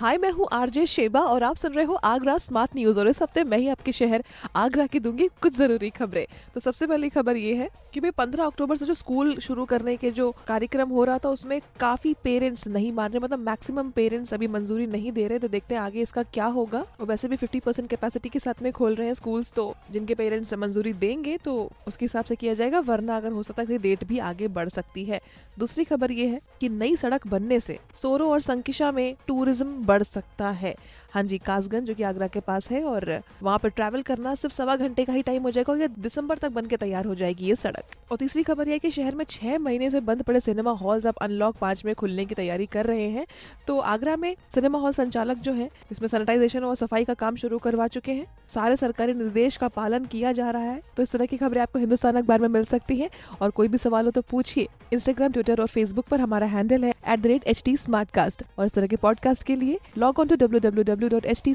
हाय, मैं हूँ RJ Sheba और आप सुन रहे हो आगरा स्मार्ट न्यूज़ और इस हफ़्ते मैं ही आपके शहर आगरा की दूँगी कुछ ज़रूरी खबरें। तो सबसे पहली खबर ये है कि भाई पंद्रह अक्टूबर से जो स्कूल शुरू करने के जो कार्यक्रम हो रहा था, उसमें काफ़ी पेरेंट्स नहीं मान रहे मतलब मैक्सिमम पेरेंट्स अभी मंजूरी नहीं दे रहे तो देखते हैं आगे इसका क्या होगा। और वैसे भी फिफ्टी परसेंट कैपेसिटी के साथ में खोल रहे हैं स्कूल तो जिनके पेरेंट्स मंजूरी देंगे तो उसके हिसाब से किया जाएगा, वरना अगर हो सकता है डेट भी आगे बढ़ सकती है। दूसरी खबर ये है की नई सड़क बनने से सोरो और संकिशा में टूरिज़्म बढ़ सकता है। हाँ जी, कासगंज जो कि आगरा के पास है और वहाँ पर ट्रैवल करना सिर्फ़ सवा घंटे का ही टाइम हो जाएगा और ये दिसंबर तक बन के तैयार हो जाएगी ये सड़क। और तीसरी खबर यह है कि शहर में छह महीने से बंद पड़े सिनेमा हॉल्स अब अनलॉक पाँच में खुलने की तैयारी कर रहे हैं। तो आगरा में सिनेमा हॉल संचालक जो है, इसमें सैनिटाइजेशन और सफ़ाई का काम शुरू करवा चुके हैं। सारे सरकारी निर्देश का पालन किया जा रहा है। तो इस तरह की खबरें आपको हिंदुस्तान अखबार में मिल सकती है। और कोई भी सवाल हो तो पूछिए। इंस्टाग्राम ट्विटर और फेसबुक पर हमारा हैंडल है एट और इस तरह के पॉडकास्ट के लिए log on to W W W dot H T